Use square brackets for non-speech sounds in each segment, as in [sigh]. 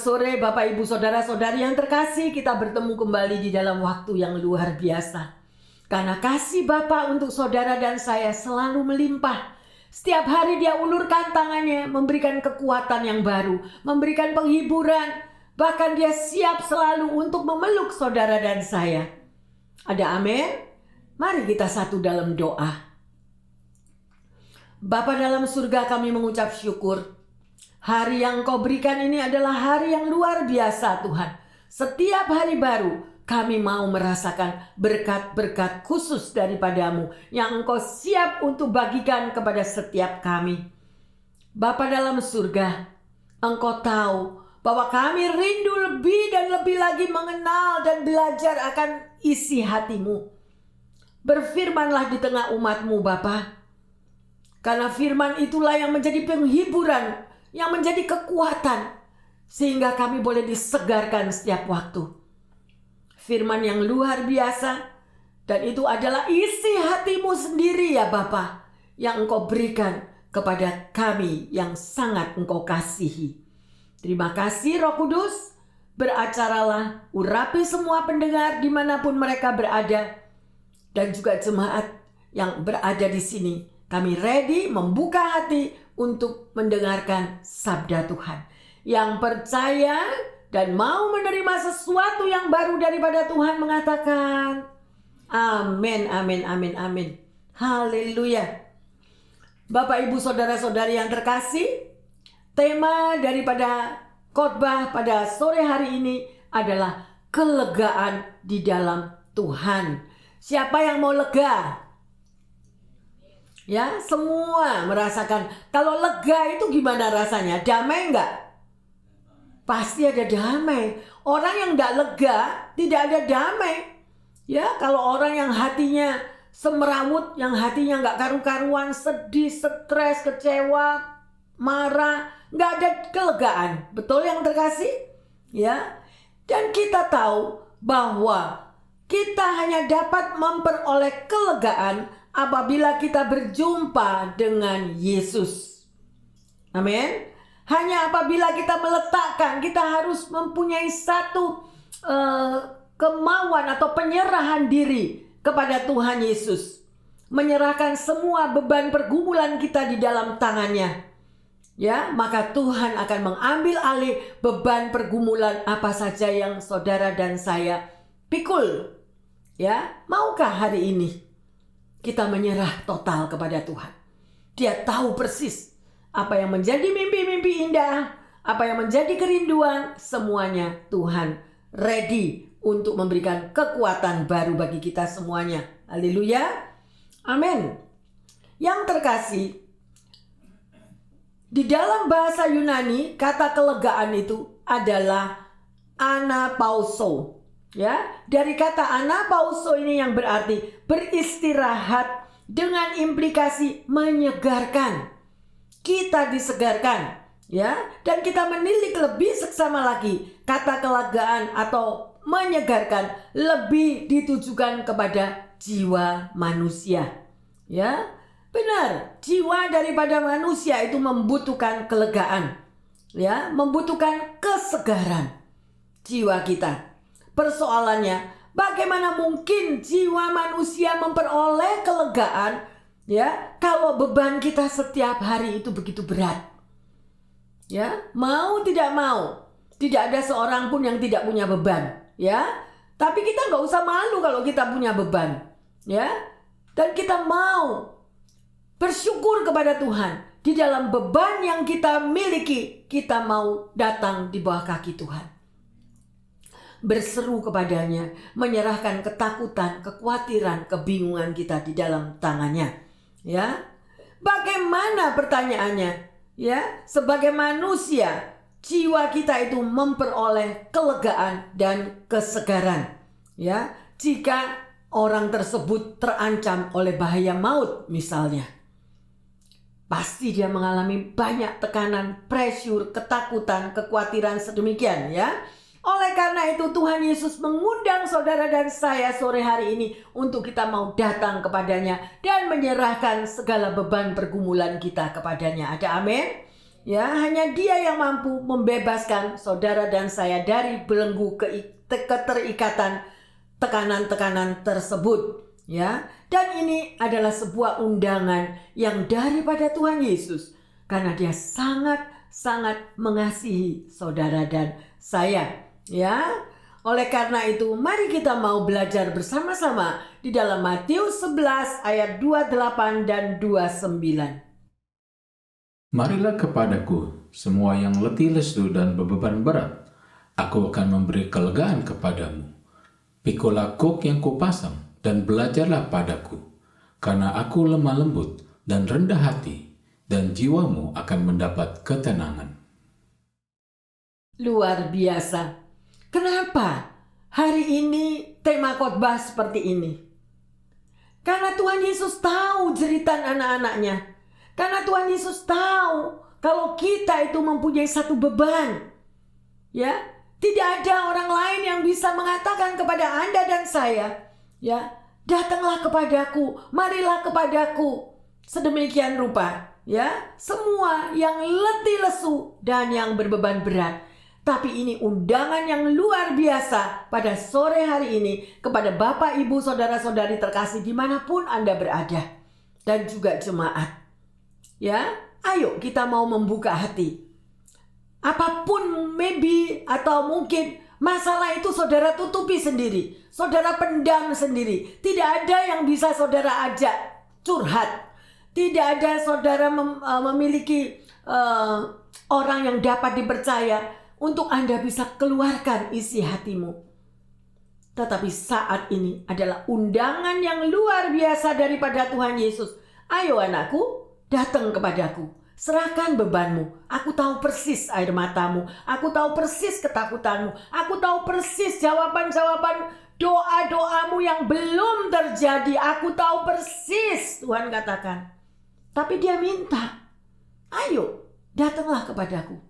Sore Bapak Ibu Saudara-saudari yang terkasih. Kita bertemu kembali di dalam waktu yang luar biasa. Karena kasih Bapak untuk saudara dan saya selalu melimpah. Setiap hari dia ulurkan tangannya Memberikan kekuatan yang baru Memberikan penghiburan. Bahkan dia siap selalu untuk memeluk saudara dan saya. Ada amin? Mari kita satu dalam doa. Bapa dalam surga kami mengucap syukur Hari yang kau berikan ini adalah hari yang luar biasa Tuhan. Setiap hari baru kami mau merasakan berkat-berkat khusus daripadamu yang engkau siap untuk bagikan kepada setiap kami. Bapa dalam surga, engkau tahu bahwa kami rindu lebih dan lebih lagi mengenal dan belajar akan isi hatimu. Berfirmanlah di tengah umatmu Bapa. Karena firman itulah yang menjadi penghiburan yang menjadi kekuatan sehingga kami boleh disegarkan setiap waktu. Firman yang luar biasa dan itu adalah isi hatimu sendiri ya Bapa yang engkau berikan kepada kami yang sangat engkau kasihi. Terima kasih Roh Kudus, beracaralah, urapi semua pendengar di mana pun mereka berada dan juga jemaat yang berada di sini. Kami ready membuka hati untuk mendengarkan sabda Tuhan. Yang percaya dan mau menerima sesuatu yang baru daripada Tuhan mengatakan, Amin, amin, amin, amin. Haleluya. Bapak, ibu, saudara-saudari yang terkasih, tema daripada khotbah pada sore hari ini adalah kelegaan di dalam Tuhan. Siapa yang mau lega? Ya, semua merasakan. Kalau lega itu gimana rasanya? Damai enggak? Pasti ada damai. Orang yang enggak lega tidak ada damai. Ya, kalau orang yang hatinya semerawut, yang hatinya enggak karu-karuan, sedih, stres, kecewa, marah, enggak ada kelegaan. Betul yang terkasih? Ya. Dan kita tahu bahwa kita hanya dapat memperoleh kelegaan apabila kita berjumpa dengan Yesus. Amin. Hanya apabila kita meletakkan, kita harus mempunyai satu uh, kemauan atau penyerahan diri kepada Tuhan Yesus. Menyerahkan semua beban pergumulan kita di dalam tangannya. Ya, maka Tuhan akan mengambil alih beban pergumulan apa saja yang saudara dan saya pikul. Ya, maukah hari ini? Kita menyerah total kepada Tuhan. Dia tahu persis apa yang menjadi mimpi-mimpi indah, apa yang menjadi kerinduan, semuanya Tuhan ready untuk memberikan kekuatan baru bagi kita semuanya. Haleluya. Amin. Yang terkasih, di dalam bahasa Yunani kata kelegaan itu adalah anapauso Ya, dari kata anapauso ini yang berarti beristirahat dengan implikasi menyegarkan. Kita disegarkan, ya, dan kita menilik lebih seksama lagi kata kelegaan atau menyegarkan lebih ditujukan kepada jiwa manusia. Ya, benar, jiwa daripada manusia itu membutuhkan kelegaan. Ya, membutuhkan kesegaran jiwa kita. Persoalannya, bagaimana mungkin jiwa manusia memperoleh kelegaan ya kalau beban kita setiap hari itu begitu berat? Ya, mau tidak mau, tidak ada seorang pun yang tidak punya beban, ya. Tapi kita nggak usah malu kalau kita punya beban, ya. Dan kita mau bersyukur kepada Tuhan di dalam beban yang kita miliki, kita mau datang di bawah kaki Tuhan berseru kepadanya, menyerahkan ketakutan, kekhawatiran, kebingungan kita di dalam tangannya. Ya. Bagaimana pertanyaannya? Ya, sebagai manusia, jiwa kita itu memperoleh kelegaan dan kesegaran. Ya, jika orang tersebut terancam oleh bahaya maut misalnya. Pasti dia mengalami banyak tekanan, pressure, ketakutan, kekhawatiran sedemikian ya oleh karena itu Tuhan Yesus mengundang saudara dan saya sore hari ini untuk kita mau datang kepadanya dan menyerahkan segala beban pergumulan kita kepadanya. Ada amin? Ya, hanya Dia yang mampu membebaskan saudara dan saya dari belenggu keterikatan tekanan-tekanan tersebut. Ya, dan ini adalah sebuah undangan yang daripada Tuhan Yesus karena Dia sangat-sangat mengasihi saudara dan saya. Ya, oleh karena itu, mari kita mau belajar bersama-sama di dalam Matius 11 ayat 28 dan 29. Marilah kepadaku semua yang letih lesu dan beban berat. Aku akan memberi kelegaan kepadamu. Pikulah kuk yang kupasang dan belajarlah padaku. Karena aku lemah lembut dan rendah hati, dan jiwamu akan mendapat ketenangan. Luar biasa. Kenapa hari ini tema khotbah seperti ini? Karena Tuhan Yesus tahu jeritan anak-anaknya karena Tuhan Yesus tahu kalau kita itu mempunyai satu beban. Ya, tidak ada orang lain yang bisa mengatakan kepada Anda dan saya, ya, datanglah kepadaku, marilah kepadaku. Sedemikian rupa, ya, semua yang letih lesu dan yang berbeban berat. Tapi ini undangan yang luar biasa pada sore hari ini kepada Bapak, Ibu, Saudara-saudari terkasih di mana pun Anda berada. Dan juga jemaat. Ya, ayo kita mau membuka hati. Apa pun maybe atau mungkin masalah itu saudara tutupi sendiri. Saudara pendam sendiri. Tidak ada yang bisa saudara ajak curhat. Tidak ada saudara mem, uh, memiliki uh, orang yang dapat dipercaya untuk Anda bisa keluarkan isi hatimu. Tetapi saat ini adalah undangan yang luar biasa daripada Tuhan Yesus. Ayo anakku, Datang kepadaku, serahkan bebanmu. Aku tahu persis air matamu. Aku tahu persis ketakutanmu. Aku tahu persis jawaban-jawaban doa-doamu yang belum terjadi. Aku tahu persis, Tuhan katakan. Tapi dia minta, ayo datanglah kepadaku.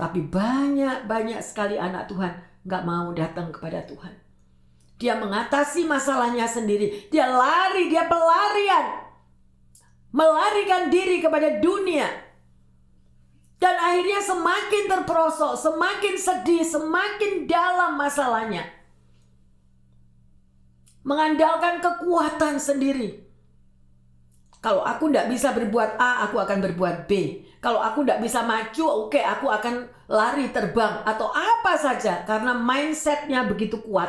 Tapi banyak-banyak sekali anak Tuhan nggak mau datang kepada Tuhan. Dia mengatasi masalahnya sendiri. Dia lari, dia pelarian melarikan diri kepada dunia. Dan akhirnya semakin terperosok, semakin sedih, semakin dalam masalahnya. Mengandalkan kekuatan sendiri. Kalau aku tidak bisa berbuat A, aku akan berbuat B. Kalau aku tidak bisa maju, oke, okay, aku akan lari terbang atau apa saja karena mindsetnya begitu kuat.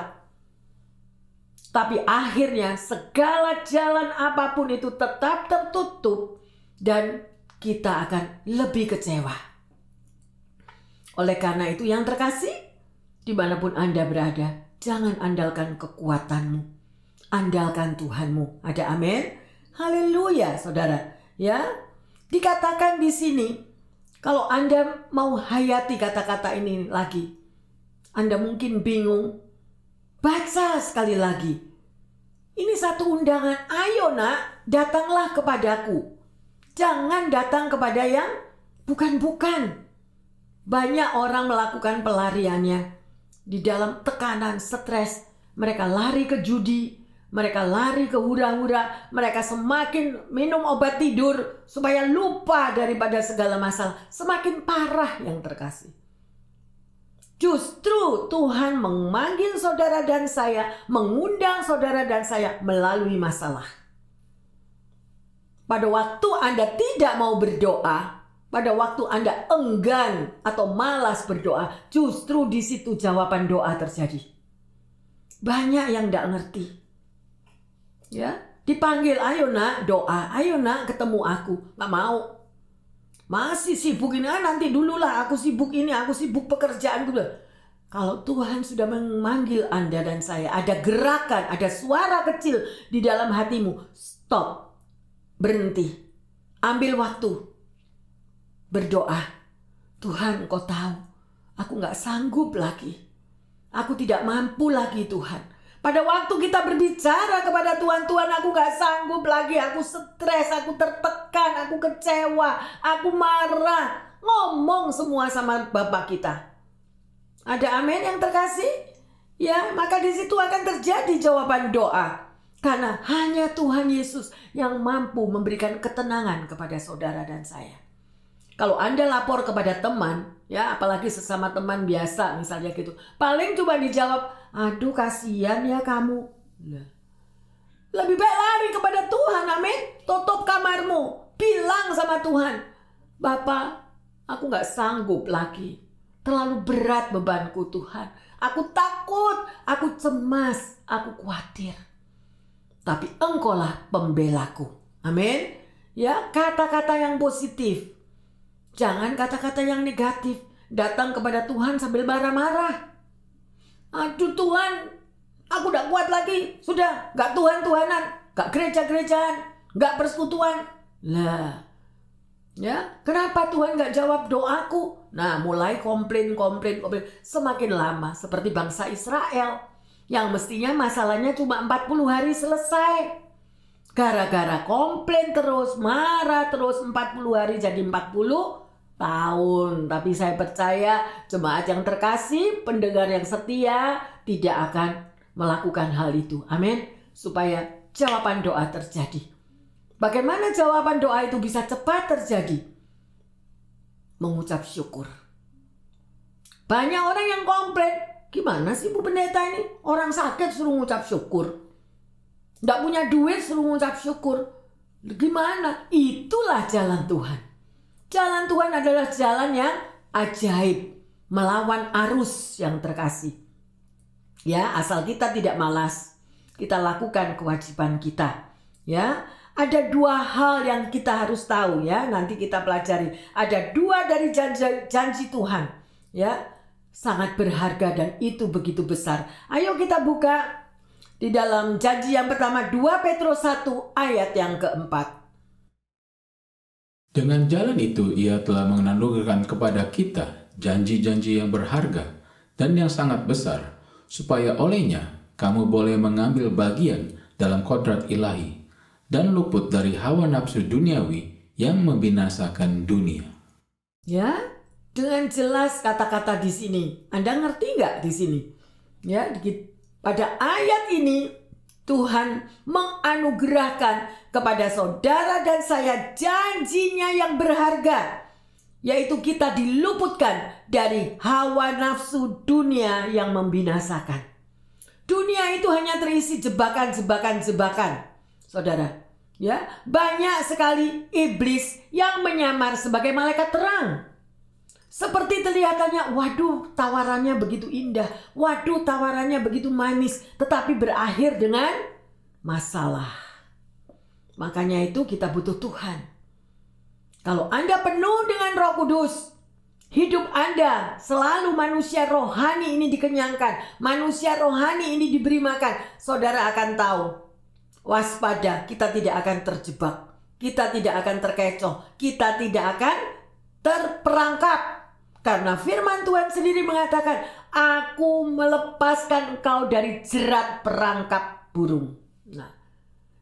Tapi akhirnya segala jalan apa pun itu tetap tertutup dan kita akan lebih kecewa. Oleh karena itu yang terkasih, di mana pun Anda berada, jangan andalkan kekuatanmu. Andalkan Tuhanmu. Ada amin? Haleluya saudara. Ya, dikatakan di sini, kalau Anda mau hayati kata-kata ini lagi, Anda mungkin bingung, Baca sekali lagi. Ini satu undangan. Ayo nak, datanglah kepadaku. Jangan datang kepada yang bukan-bukan. Banyak orang melakukan pelariannya. Di dalam tekanan, stres. Mereka lari ke judi. Mereka lari ke hura-hura. Mereka semakin minum obat tidur. Supaya lupa daripada segala masalah. Semakin parah yang terkasih. Justru Tuhan memanggil saudara dan saya, mengundang saudara dan saya melalui masalah. Pada waktu Anda tidak mau berdoa, pada waktu Anda enggan atau malas berdoa, justru di situ jawaban doa terjadi. Banyak yang tidak ngerti. Ya, dipanggil, ayo nak doa, ayo nak ketemu aku, nggak mau. Masih sibuk ini, ah, nanti dulu lah aku sibuk ini, aku sibuk pekerjaan gue. Kalau Tuhan sudah memanggil Anda dan saya, ada gerakan, ada suara kecil di dalam hatimu. Stop. Berhenti. Ambil waktu. Berdoa. Tuhan kau tahu, aku gak sanggup lagi. Aku tidak mampu lagi Tuhan. Pada waktu kita berbicara kepada Tuhan, Tuhan aku gak sanggup lagi, aku stres, aku tertekan, aku kecewa, aku marah. Ngomong semua sama Bapak kita. Ada amin yang terkasih? Ya, maka di situ akan terjadi jawaban doa. Karena hanya Tuhan Yesus yang mampu memberikan ketenangan kepada saudara dan saya. Kalau Anda lapor kepada teman, ya apalagi sesama teman biasa misalnya gitu, paling cuma dijawab, aduh kasihan ya kamu. Lebih baik lari kepada Tuhan, amin. Tutup kamarmu, bilang sama Tuhan, Bapak, aku nggak sanggup lagi. Terlalu berat bebanku Tuhan. Aku takut, aku cemas, aku khawatir. Tapi engkaulah pembelaku. Amin. Ya, kata-kata yang positif Jangan kata-kata yang negatif. Datang kepada Tuhan sambil marah-marah. Aduh Tuhan, aku udah kuat lagi. Sudah, gak Tuhan-Tuhanan. Gak gereja-gerejaan. Gak persekutuan. Lah, ya kenapa Tuhan gak jawab doaku? Nah, mulai komplain, komplain. Semakin lama, seperti bangsa Israel. Yang mestinya masalahnya cuma 40 hari selesai. Gara-gara komplain terus, marah terus 40 hari jadi 40 tahun. Tapi saya percaya jemaat yang terkasih, pendengar yang setia tidak akan melakukan hal itu. Amin. Supaya jawaban doa terjadi. Bagaimana jawaban doa itu bisa cepat terjadi? Mengucap syukur. Banyak orang yang komplain, gimana sih Bu Pendeta ini? Orang sakit suruh ngucap syukur. Tidak punya duit suruh ngucap syukur. Gimana? Itulah jalan Tuhan. Jalan Tuhan adalah jalan yang ajaib, melawan arus yang terkasih. Ya, asal kita tidak malas, kita lakukan kewajiban kita. Ya, ada dua hal yang kita harus tahu ya, nanti kita pelajari. Ada dua dari janji, janji Tuhan, ya, sangat berharga dan itu begitu besar. Ayo kita buka di dalam janji yang pertama 2 Petrus 1 ayat yang keempat. Dengan jalan itu, ia telah menganugerahkan kepada kita janji-janji yang berharga dan yang sangat besar, supaya olehnya kamu boleh mengambil bagian dalam kodrat ilahi dan luput dari hawa nafsu duniawi yang membinasakan dunia. Ya, dengan jelas kata-kata di sini. Anda ngerti nggak di sini? Ya, pada ayat ini Tuhan menganugerahkan kepada saudara dan saya janjinya yang berharga yaitu kita diluputkan dari hawa nafsu dunia yang membinasakan. Dunia itu hanya terisi jebakan-jebakan-jebakan. Saudara, ya, banyak sekali iblis yang menyamar sebagai malaikat terang. Seperti kelihatannya, waduh tawarannya begitu indah, waduh tawarannya begitu manis, tetapi berakhir dengan masalah. Makanya itu kita butuh Tuhan. Kalau Anda penuh dengan roh kudus, hidup Anda selalu manusia rohani ini dikenyangkan, manusia rohani ini diberi makan, saudara akan tahu. Waspada, kita tidak akan terjebak, kita tidak akan terkecoh, kita tidak akan terperangkap karena firman Tuhan sendiri mengatakan, Aku melepaskan engkau dari jerat perangkap burung. Nah,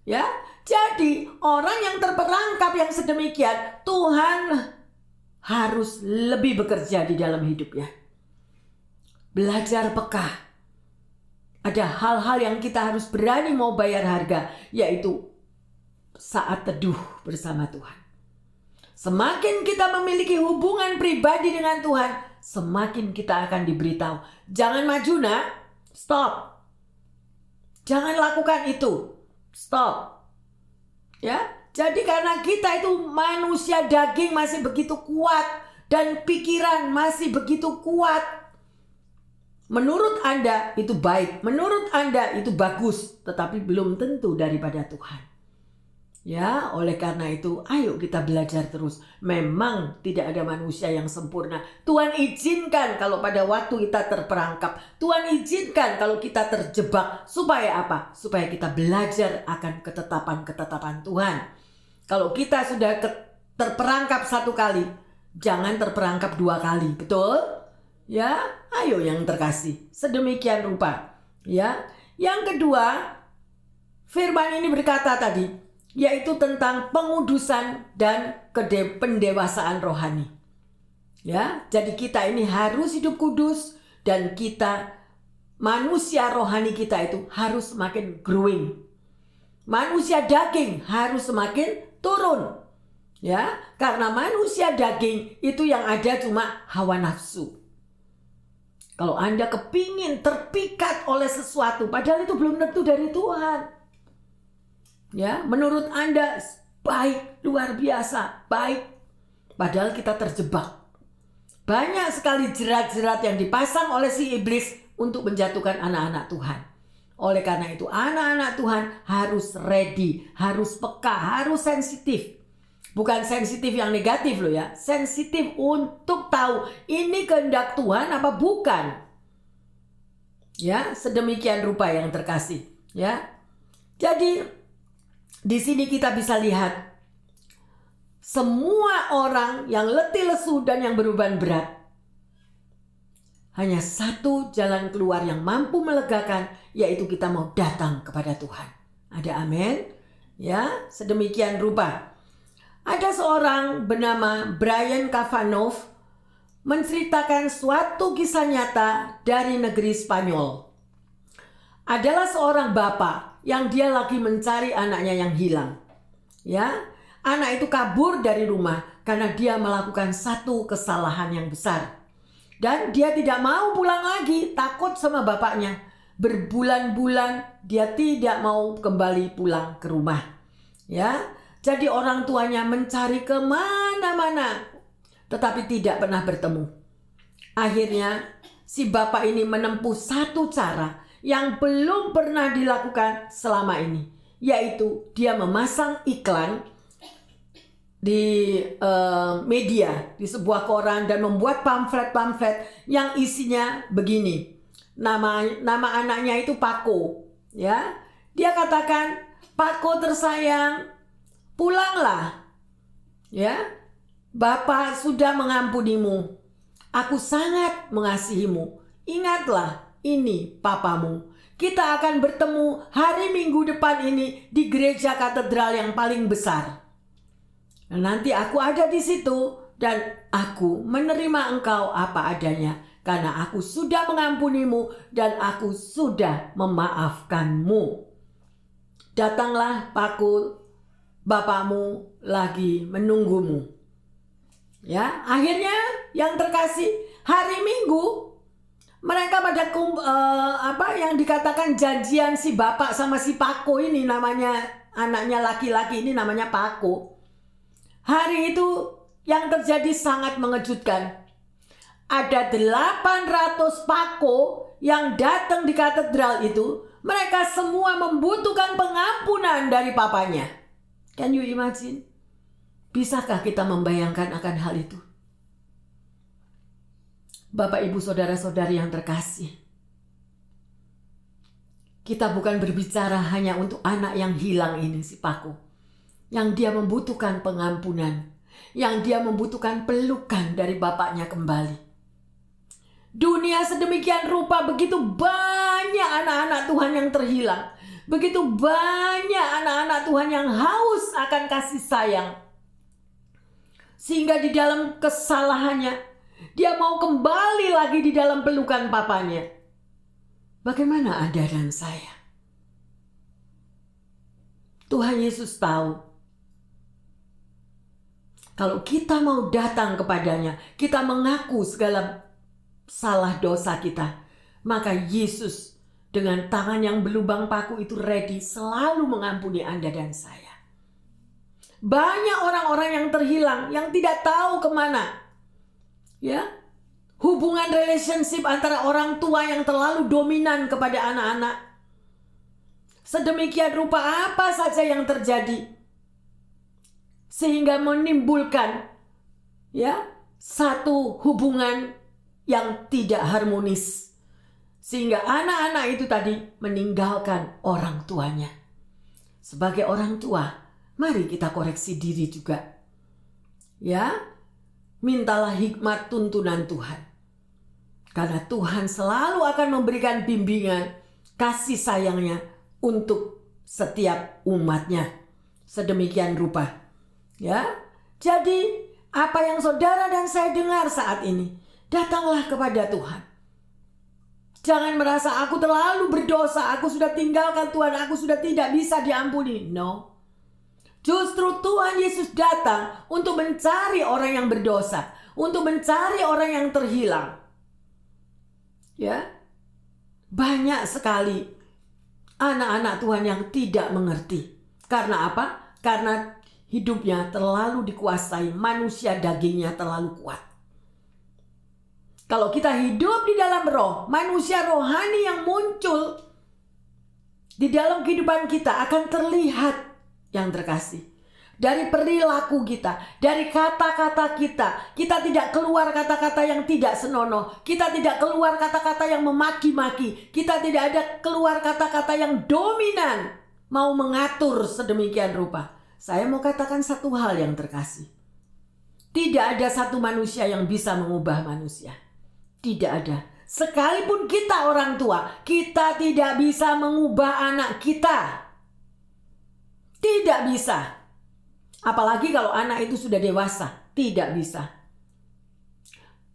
ya, jadi orang yang terperangkap yang sedemikian, Tuhan harus lebih bekerja di dalam hidupnya. Belajar peka. Ada hal-hal yang kita harus berani mau bayar harga, yaitu saat teduh bersama Tuhan. Semakin kita memiliki hubungan pribadi dengan Tuhan, semakin kita akan diberitahu. Jangan maju nak, stop. Jangan lakukan itu, stop. Ya, jadi karena kita itu manusia daging masih begitu kuat dan pikiran masih begitu kuat. Menurut Anda itu baik, menurut Anda itu bagus, tetapi belum tentu daripada Tuhan. Ya, oleh karena itu, ayo kita belajar terus. Memang tidak ada manusia yang sempurna. Tuhan izinkan kalau pada waktu kita terperangkap. Tuhan izinkan kalau kita terjebak. Supaya apa? Supaya kita belajar akan ketetapan-ketetapan Tuhan. Kalau kita sudah terperangkap satu kali, jangan terperangkap dua kali. Betul? Ya, ayo yang terkasih. Sedemikian rupa. Ya, yang kedua, firman ini berkata tadi, yaitu tentang pengudusan dan pendewasaan rohani. Ya, jadi kita ini harus hidup kudus dan kita manusia rohani kita itu harus semakin growing. Manusia daging harus semakin turun. Ya, karena manusia daging itu yang ada cuma hawa nafsu. Kalau Anda kepingin terpikat oleh sesuatu, padahal itu belum tentu dari Tuhan. Ya, menurut Anda baik, luar biasa, baik. Padahal kita terjebak. Banyak sekali jerat-jerat yang dipasang oleh si iblis untuk menjatuhkan anak-anak Tuhan. Oleh karena itu, anak-anak Tuhan harus ready, harus peka, harus sensitif. Bukan sensitif yang negatif loh ya, sensitif untuk tahu ini kehendak Tuhan apa bukan. Ya, sedemikian rupa yang terkasih, ya. Jadi di sini kita bisa lihat semua orang yang letih lesu dan yang beruban berat hanya satu jalan keluar yang mampu melegakan yaitu kita mau datang kepada Tuhan. Ada amin? Ya, sedemikian rupa. Ada seorang bernama Brian Kavanov menceritakan suatu kisah nyata dari negeri Spanyol. Adalah seorang bapak yang dia lagi mencari anaknya yang hilang. Ya, anak itu kabur dari rumah karena dia melakukan satu kesalahan yang besar. Dan dia tidak mau pulang lagi, takut sama bapaknya. Berbulan-bulan dia tidak mau kembali pulang ke rumah. Ya, jadi orang tuanya mencari ke mana-mana, tetapi tidak pernah bertemu. Akhirnya si bapak ini menempuh satu cara yang belum pernah dilakukan selama ini, yaitu dia memasang iklan di uh, media, di sebuah koran dan membuat pamflet-pamflet yang isinya begini. Nama nama anaknya itu Pako, ya. Dia katakan, "Pako tersayang, Pulanglah. Ya. Bapak sudah mengampunimu. Aku sangat mengasihimu. Ingatlah, ini papamu. Kita akan bertemu hari Minggu depan ini di gereja katedral yang paling besar. Nanti aku ada di situ dan aku menerima engkau apa adanya karena aku sudah mengampunimu dan aku sudah memaafkanmu. Datanglah Paku bapakmu lagi menunggumu. Ya, akhirnya yang terkasih hari Minggu mereka pada kum, uh, apa yang dikatakan janjian si bapak sama si Pako ini namanya anaknya laki-laki ini namanya Pako. Hari itu yang terjadi sangat mengejutkan. Ada 800 Pako yang datang di katedral itu, mereka semua membutuhkan pengampunan dari papanya. Can you imagine? Bisakah kita membayangkan akan hal itu? Bapak, ibu, saudara-saudari yang terkasih, kita bukan berbicara hanya untuk anak yang hilang ini, si Paku, yang dia membutuhkan pengampunan, yang dia membutuhkan pelukan dari bapaknya kembali. Dunia sedemikian rupa begitu banyak anak-anak Tuhan yang terhilang Begitu banyak anak-anak Tuhan yang haus akan kasih sayang. Sehingga di dalam kesalahannya, dia mau kembali lagi di dalam pelukan papanya. Bagaimana Anda dan saya? Tuhan Yesus tahu kalau kita mau datang kepadanya, kita mengaku segala salah dosa kita, maka Yesus dengan tangan yang berlubang paku itu ready selalu mengampuni Anda dan saya. Banyak orang-orang yang terhilang, yang tidak tahu ke mana. Ya, hubungan relationship antara orang tua yang terlalu dominan kepada anak-anak. Sedemikian rupa apa saja yang terjadi. Sehingga menimbulkan ya satu hubungan yang tidak harmonis sehingga anak-anak itu tadi meninggalkan orang tuanya. Sebagai orang tua, mari kita koreksi diri juga. Ya, mintalah hikmat tuntunan Tuhan. Karena Tuhan selalu akan memberikan bimbingan, kasih sayangnya untuk setiap umatnya. Sedemikian rupa. Ya, jadi apa yang saudara dan saya dengar saat ini, datanglah kepada Tuhan. Jangan merasa aku terlalu berdosa, aku sudah tinggalkan Tuhan, aku sudah tidak bisa diampuni. No. Justru Tuhan Yesus datang untuk mencari orang yang berdosa, untuk mencari orang yang terhilang. Ya. Banyak sekali anak-anak Tuhan yang tidak mengerti. Karena apa? Karena hidupnya terlalu dikuasai, manusia dagingnya terlalu kuat. Kalau kita hidup di dalam roh, manusia rohani yang muncul di dalam kehidupan kita akan terlihat yang terkasih. Dari perilaku kita, dari kata-kata kita, kita tidak keluar kata-kata yang tidak senonoh, kita tidak keluar kata-kata yang memaki-maki, kita tidak ada keluar kata-kata yang dominan, mau mengatur sedemikian rupa. Saya mau katakan satu hal yang terkasih. Tidak ada satu manusia yang bisa mengubah manusia. Tidak ada. Sekalipun kita orang tua, kita tidak bisa mengubah anak kita. Tidak bisa. Apalagi kalau anak itu sudah dewasa, tidak bisa.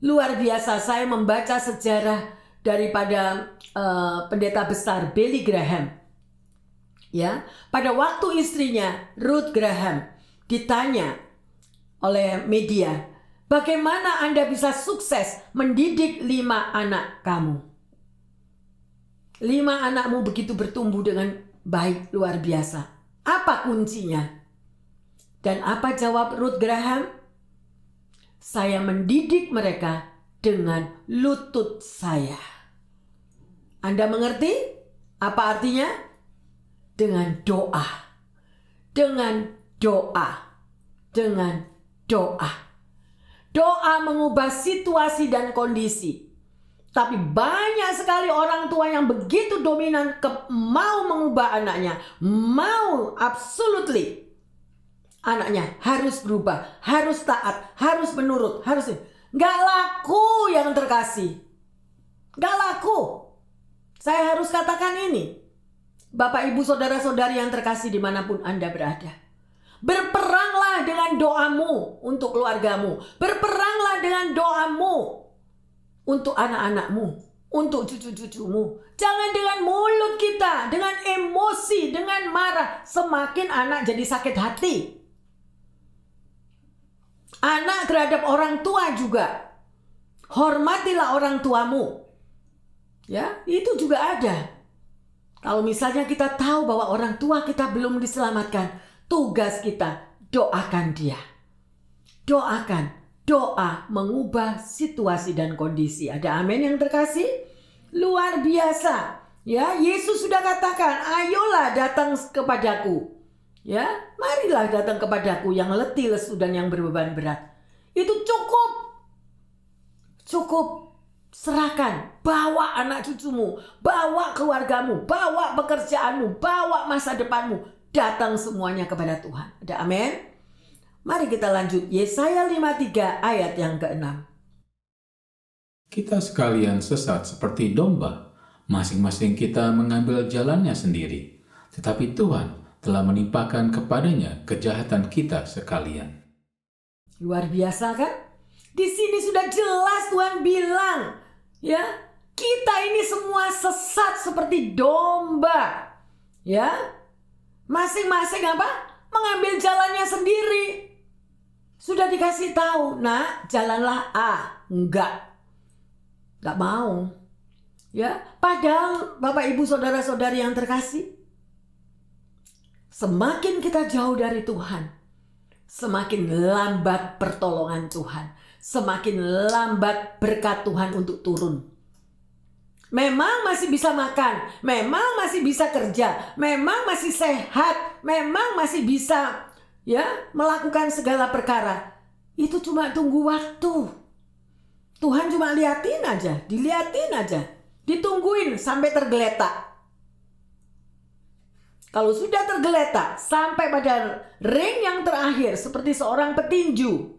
Luar biasa saya membaca sejarah daripada uh, pendeta besar Billy Graham. Ya, pada waktu istrinya Ruth Graham ditanya oleh media, bagaimana Anda bisa sukses mendidik lima anak kamu? Lima anakmu begitu bertumbuh dengan baik luar biasa. Apa kuncinya? Dan apa jawab Ruth Graham? Saya mendidik mereka dengan lutut saya. Anda mengerti apa artinya? Dengan doa. Dengan doa. Dengan doa. Doa mengubah situasi dan kondisi. Tapi banyak sekali orang tua yang begitu dominan ke, mau mengubah anaknya, mau absolutely anaknya harus berubah, harus taat, harus menurut, harus nggak laku yang terkasih, nggak laku. Saya harus katakan ini, Bapak Ibu Saudara-saudari yang terkasih di mana pun Anda berada. Berperanglah dengan doamu untuk keluargamu. Berperanglah dengan doamu untuk anak-anakmu, untuk cucu-cucumu. Jangan dengan mulut kita, dengan emosi, dengan marah. Semakin anak jadi sakit hati. Anak terhadap orang tua juga. Hormatilah orang tuamu. Ya, itu juga ada. Kalau misalnya kita tahu bahwa orang tua kita belum diselamatkan, tugas kita doakan dia. Doakan doa mengubah situasi dan kondisi. Ada amin yang terkasih? Luar biasa. Ya, Yesus sudah katakan, "Ayolah datang kepadaku." Ya, marilah datang kepadaku yang letih, lesu dan yang berbeban berat. Itu cukup. Cukup serahkan, bawa anak cucumu, bawa keluargamu, bawa pekerjaanmu, bawa masa depanmu, datang semuanya kepada Tuhan. Ada amin? Mari kita lanjut Yesaya 53 ayat yang ke-6. Kita sekalian sesat seperti domba, masing-masing kita mengambil jalannya sendiri. Tetapi Tuhan telah menimpakan kepadanya kejahatan kita sekalian. Luar biasa kan? Di sini sudah jelas Tuhan bilang, ya, kita ini semua sesat seperti domba. Ya. Masing-masing apa? Mengambil jalannya sendiri. Sudah dikasih tahu, nak, jalanlah A. Enggak. Enggak mau. Ya, padahal Bapak Ibu saudara-saudari yang terkasih, semakin kita jauh dari Tuhan, semakin lambat pertolongan Tuhan, semakin lambat berkat Tuhan untuk turun. Memang masih bisa makan, memang masih bisa kerja, memang masih sehat, memang masih bisa ya melakukan segala perkara. Itu cuma tunggu waktu. Tuhan cuma liatin aja diliatin aja. Ditungguin sampai tergeletak. Kalau sudah tergeletak sampai pada ring yang terakhir seperti seorang petinju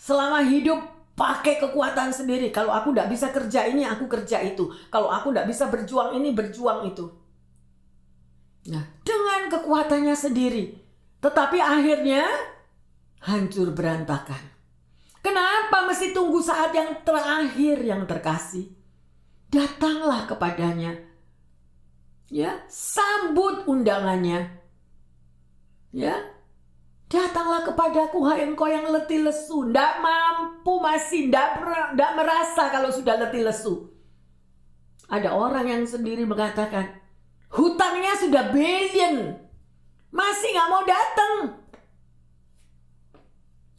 selama hidup pakai kekuatan sendiri. Kalau aku tidak bisa kerja ini aku kerja itu. Kalau aku tidak bisa berjuang ini berjuang itu. Nah dengan kekuatannya sendiri tetapi akhirnya hancur berantakan. Kenapa mesti tunggu saat yang terakhir yang terkasih? Datanglah kepadanya. Ya, sambut undangannya. Ya, Datanglah kepadaku hai engkau yang letih lesu. Tidak mampu masih, tidak merasa kalau sudah letih lesu. Ada orang yang sendiri mengatakan, hutangnya sudah billion. Masih nggak mau datang.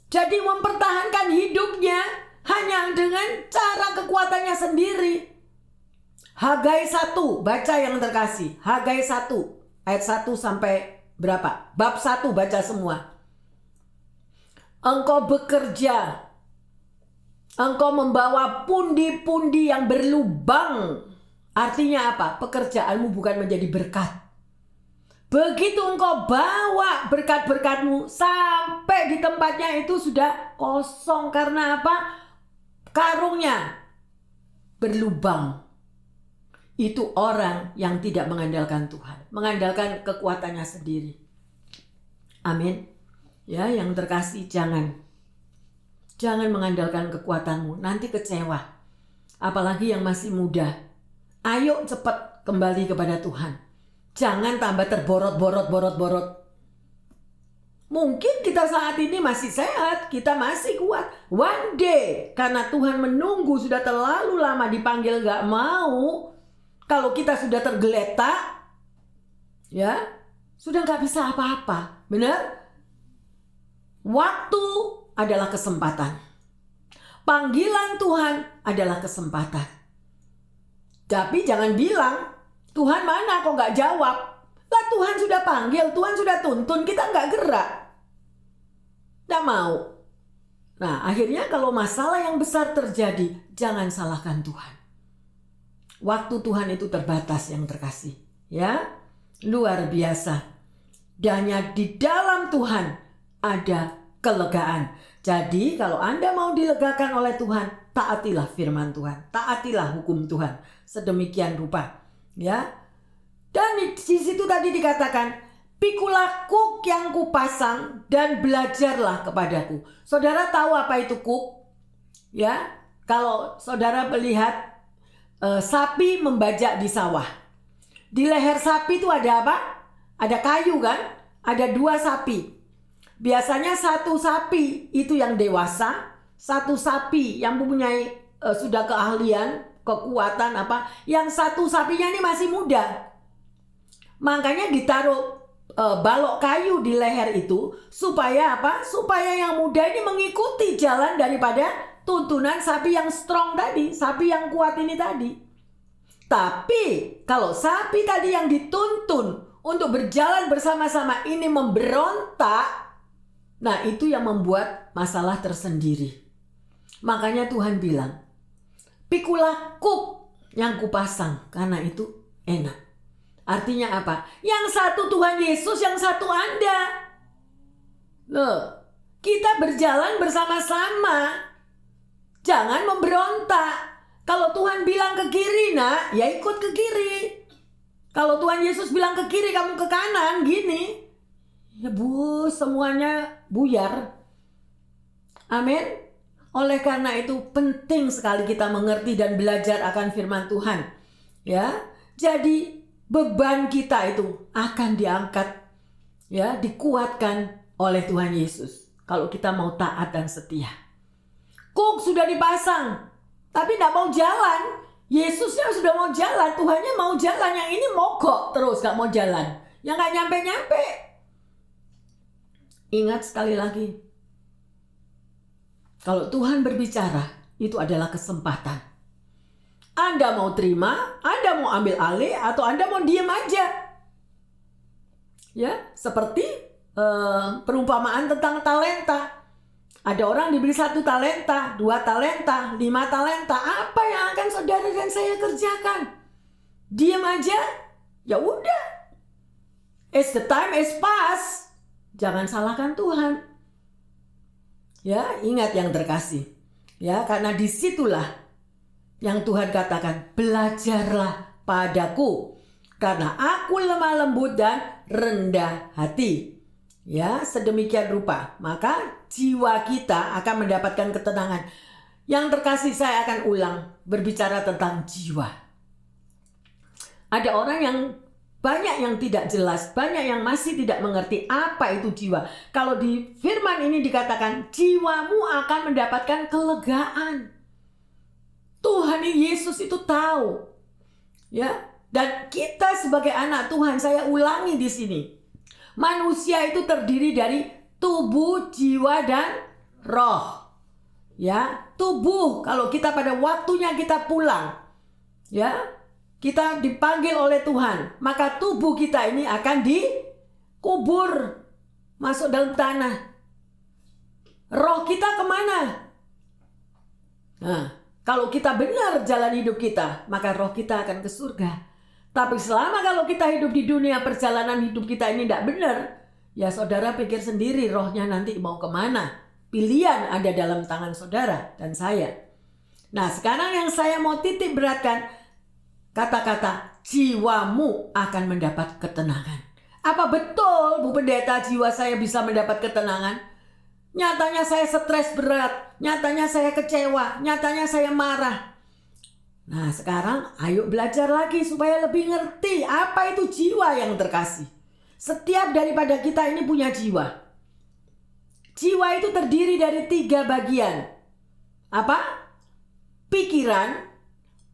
Jadi mempertahankan hidupnya hanya dengan cara kekuatannya sendiri. Hagai 1, baca yang terkasih. Hagai 1, ayat 1 sampai berapa? Bab 1 baca semua. Engkau bekerja. Engkau membawa pundi-pundi yang berlubang. Artinya apa? Pekerjaanmu bukan menjadi berkat. Begitu engkau bawa berkat-berkatmu sampai di tempatnya itu sudah kosong karena apa? Karungnya berlubang. Itu orang yang tidak mengandalkan Tuhan, mengandalkan kekuatannya sendiri. Amin. Ya, yang terkasih jangan jangan mengandalkan kekuatanmu, nanti kecewa. Apalagi yang masih muda. Ayo cepat kembali kepada Tuhan. Jangan tambah terborot borot borot borot. Mungkin kita saat ini masih sehat, kita masih kuat. One day, karena Tuhan menunggu sudah terlalu lama dipanggil gak mau, kalau kita sudah tergeletak, ya, sudah nggak bisa apa-apa. Benar? Waktu adalah kesempatan. Panggilan Tuhan adalah kesempatan. Tapi jangan bilang, Tuhan mana kok nggak jawab? Lah Tuhan sudah panggil, Tuhan sudah tuntun, kita nggak gerak. Nggak mau. Nah akhirnya kalau masalah yang besar terjadi, jangan salahkan Tuhan. Waktu Tuhan itu terbatas yang terkasih. Ya, luar biasa. Dan di dalam Tuhan ada kelegaan. Jadi kalau Anda mau dilegakan oleh Tuhan, taatilah firman Tuhan, taatilah hukum Tuhan. Sedemikian rupa. Ya. Dan di situ tadi dikatakan, pikulah kuk yang kupasang dan belajarlah kepadaku. Saudara tahu apa itu kuk? Ya, kalau saudara melihat uh, sapi membajak di sawah. Di leher sapi itu ada apa? Ada kayu kan? Ada dua sapi. Biasanya satu sapi itu yang dewasa, satu sapi yang mempunyai uh, sudah keahlian, kekuatan apa, yang satu sapinya ini masih muda. Makanya ditaruh uh, balok kayu di leher itu supaya apa? Supaya yang muda ini mengikuti jalan daripada tuntunan sapi yang strong tadi, sapi yang kuat ini tadi. Tapi kalau sapi tadi yang dituntun untuk berjalan bersama-sama ini memberontak, nah itu yang membuat masalah tersendiri. Makanya Tuhan bilang, pikulah kuk yang kupasang karena itu enak. Artinya apa? Yang satu Tuhan Yesus, yang satu Anda. Loh, kita berjalan bersama-sama. Jangan memberontak. Kalau Tuhan bilang ke kiri, nak, ya ikut ke kiri. Kalau Tuhan Yesus bilang ke kiri, kamu ke kanan, gini. Ya bu, semuanya buyar. Amin. Oleh karena itu penting sekali kita mengerti dan belajar akan firman Tuhan. Ya. Jadi beban kita itu akan diangkat ya, dikuatkan oleh Tuhan Yesus kalau kita mau taat dan setia. Kuk sudah dipasang, tapi tidak mau jalan. Yesusnya sudah mau jalan, Tuhannya mau jalan. Yang ini mogok terus gak mau jalan. Yang gak nyampe-nyampe. Ingat sekali lagi. Kalau Tuhan berbicara, itu adalah kesempatan. Anda mau terima, Anda mau ambil alih, atau Anda mau diam aja. Ya, seperti uh, perumpamaan tentang talenta. Ada orang diberi satu talenta, dua talenta, lima talenta. Apa yang akan saudara dan saya kerjakan? Diam aja? Ya udah. As the time is pass. Jangan salahkan Tuhan. Ya, ingat yang terkasih. Ya, karena di situlah yang Tuhan katakan, belajarlah padaku. Karena aku lemah lembut dan rendah hati. Ya, sedemikian rupa. Maka jiwa kita akan mendapatkan ketenangan. Yang terkasih saya akan ulang berbicara tentang jiwa. Ada orang yang banyak yang tidak jelas, banyak yang masih tidak mengerti apa itu jiwa. Kalau di firman ini dikatakan jiwamu akan mendapatkan kelegaan. Tuhan Yesus itu tahu. Ya, dan kita sebagai anak Tuhan, saya ulangi di sini. Manusia itu terdiri dari tubuh, jiwa dan roh. Ya, tubuh kalau kita pada waktunya kita pulang. Ya, kita dipanggil oleh Tuhan, maka tubuh kita ini akan dikubur masuk dalam tanah. Roh kita ke mana? Nah, kalau kita benar jalan hidup kita, maka roh kita akan ke surga. Tapi selama kalau kita hidup di dunia perjalanan hidup kita ini tidak benar, ya saudara pikir sendiri rohnya nanti mau ke mana. Pilihan ada dalam tangan saudara dan saya. Nah sekarang yang saya mau titik beratkan, kata-kata jiwamu akan mendapat ketenangan. Apa betul Bu Pendeta jiwa saya bisa mendapat ketenangan? Nyatanya saya stres berat, nyatanya saya kecewa, nyatanya saya marah. Nah sekarang ayo belajar lagi supaya lebih ngerti apa itu jiwa yang terkasih. Setiap daripada kita ini punya jiwa. Jiwa itu terdiri dari tiga bagian. Apa? Pikiran,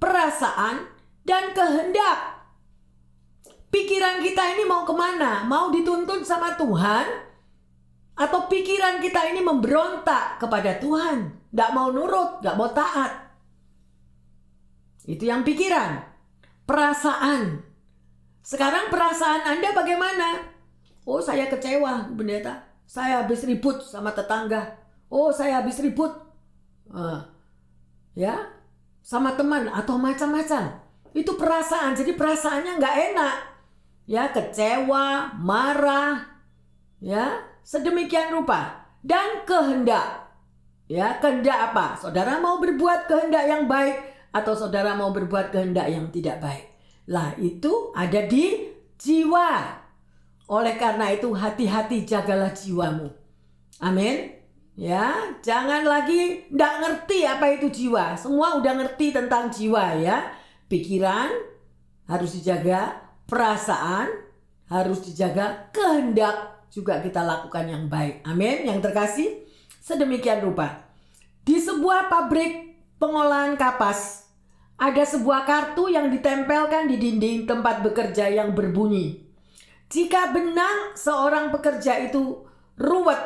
perasaan, dan kehendak. Pikiran kita ini mau ke mana? Mau dituntun sama Tuhan? Atau pikiran kita ini memberontak kepada Tuhan? Gak mau nurut, gak mau taat. Itu yang pikiran. Perasaan. Sekarang perasaan Anda bagaimana? Oh saya kecewa, pendeta. Saya habis ribut sama tetangga. Oh saya habis ribut. Uh, ya, sama teman atau macam-macam. Itu perasaan, jadi perasaannya nggak enak. Ya, kecewa, marah, ya, sedemikian rupa. Dan kehendak. Ya, kehendak apa? Saudara mau berbuat kehendak yang baik atau saudara mau berbuat kehendak yang tidak baik. Lah, itu ada di jiwa. Oleh karena itu hati-hati jagalah jiwamu. Amin. Ya, jangan lagi ndak ngerti apa itu jiwa. Semua udah ngerti tentang jiwa ya. Pikiran harus dijaga, perasaan harus dijaga, kehendak juga kita lakukan yang baik. Amin. Yang terkasih, sedemikian rupa. Di sebuah pabrik pengolahan kapas, ada sebuah kartu yang ditempelkan di dinding tempat bekerja yang berbunyi. Jika benang seorang pekerja itu ruwet,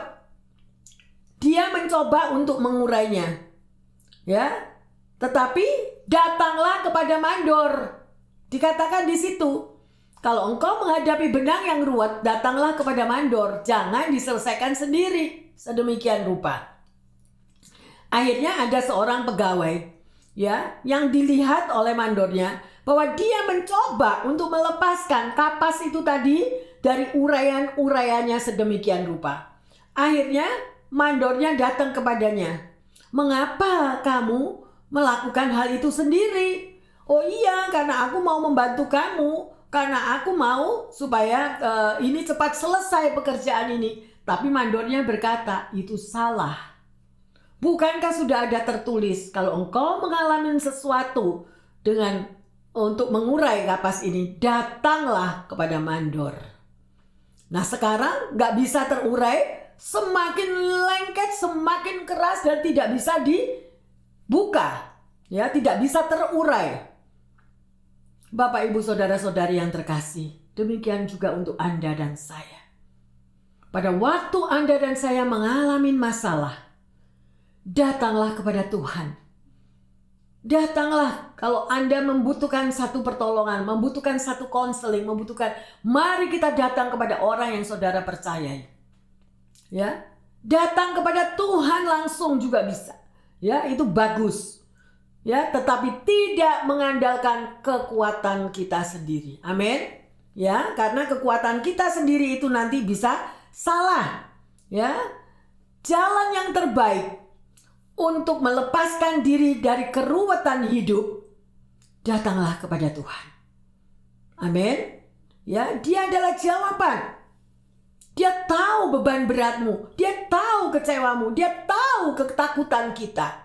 dia mencoba untuk mengurainya. Ya, tetapi datanglah kepada mandor. Dikatakan di situ, kalau engkau menghadapi benang yang ruwet, datanglah kepada mandor. Jangan diselesaikan sendiri. Sedemikian rupa. Akhirnya ada seorang pegawai ya yang dilihat oleh mandornya bahwa dia mencoba untuk melepaskan kapas itu tadi dari uraian-uraiannya sedemikian rupa. Akhirnya mandornya datang kepadanya. Mengapa kamu melakukan hal itu sendiri. Oh iya, karena aku mau membantu kamu, karena aku mau supaya uh, ini cepat selesai pekerjaan ini. Tapi mandornya berkata, itu salah. Bukankah sudah ada tertulis kalau engkau mengalami sesuatu dengan untuk mengurai kapas ini, datanglah kepada mandor. Nah sekarang nggak bisa terurai, semakin lengket, semakin keras dan tidak bisa di buka, ya tidak bisa terurai. Bapak, Ibu, saudara-saudari yang terkasih, demikian juga untuk Anda dan saya. Pada waktu Anda dan saya mengalami masalah, datanglah kepada Tuhan. Datanglah kalau Anda membutuhkan satu pertolongan, membutuhkan satu konseling, membutuhkan mari kita datang kepada orang yang saudara percayai. Ya, datang kepada Tuhan langsung juga bisa ya itu bagus. Ya tetapi tidak mengandalkan kekuatan kita sendiri. Amin. Ya karena kekuatan kita sendiri itu nanti bisa salah. Ya jalan yang terbaik untuk melepaskan diri dari keruwetan hidup datanglah kepada Tuhan. Amin. Ya dia adalah jawaban dia tahu beban beratmu, dia tahu kecewamu, dia tahu ketakutan kita.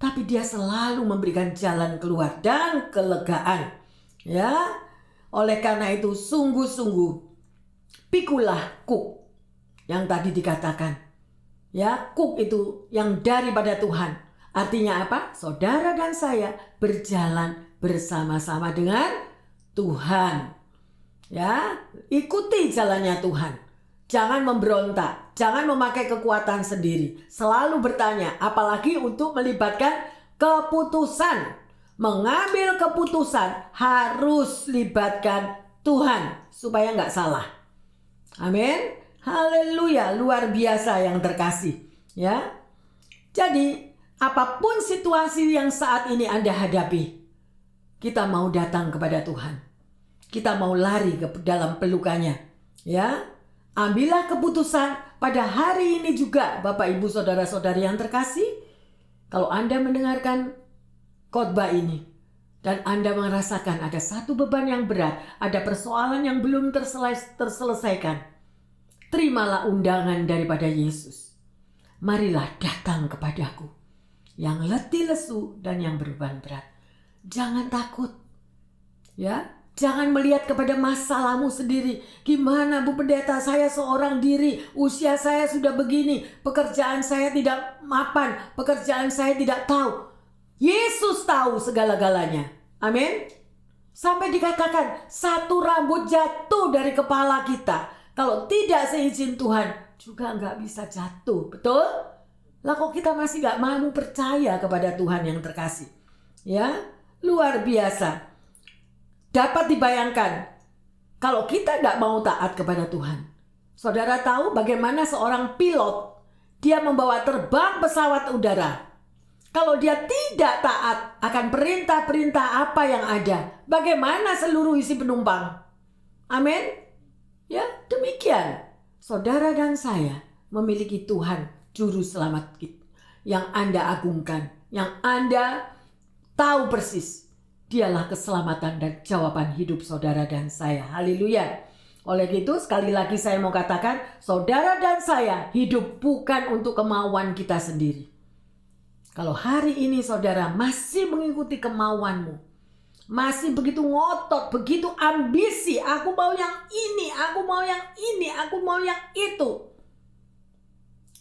Tapi dia selalu memberikan jalan keluar dan kelegaan. Ya. Oleh karena itu sungguh-sungguh pikulah kuk yang tadi dikatakan. Ya, kuk itu yang daripada Tuhan. Artinya apa? Saudara dan saya berjalan bersama-sama dengan Tuhan. Ya, ikuti jalannya Tuhan. Jangan memberontak, jangan memakai kekuatan sendiri. Selalu bertanya, apalagi untuk melibatkan keputusan. Mengambil keputusan harus libatkan Tuhan supaya nggak salah. Amin. Haleluya, luar biasa yang terkasih. Ya. Jadi, apa pun situasi yang saat ini Anda hadapi, kita mau datang kepada Tuhan. Kita mau lari ke dalam pelukannya. Ya, Ambillah keputusan pada hari ini juga Bapak Ibu Saudara-saudari yang terkasih. Kalau Anda mendengarkan khotbah ini dan Anda merasakan ada satu beban yang berat, ada persoalan yang belum terselesaikan, terimalah undangan daripada Yesus. Marilah datang kepadaku yang letih lesu dan yang berbeban berat. Jangan takut. Ya, Jangan melihat kepada masalahmu sendiri. Gimana Bu Pendeta, saya seorang diri, usia saya sudah begini, pekerjaan saya tidak mapan, pekerjaan saya tidak tahu. Yesus tahu segala-galanya. Amin. Sampai dikatakan satu rambut jatuh dari kepala kita. Kalau tidak seizin Tuhan juga nggak bisa jatuh. Betul? Lah kok kita masih nggak mau percaya kepada Tuhan yang terkasih? Ya, luar biasa. Dapat dibayangkan kalau kita tidak mau taat kepada Tuhan. Saudara tahu bagaimana seorang pilot dia membawa terbang pesawat udara. Kalau dia tidak taat akan perintah-perintah apa yang ada, bagaimana seluruh isi penumpang? Amin. Ya, demikian. Saudara dan saya memiliki Tuhan juru selamat kita yang Anda agungkan, yang Anda tahu persis Dialah keselamatan dan jawaban hidup saudara dan saya. Haleluya. Oleh itu sekali lagi saya mau katakan saudara dan saya hidup bukan untuk kemauan kita sendiri. Kalau hari ini saudara masih mengikuti kemauanmu, masih begitu ngotot, begitu ambisi, aku mau yang ini, aku mau yang ini, aku mau yang itu.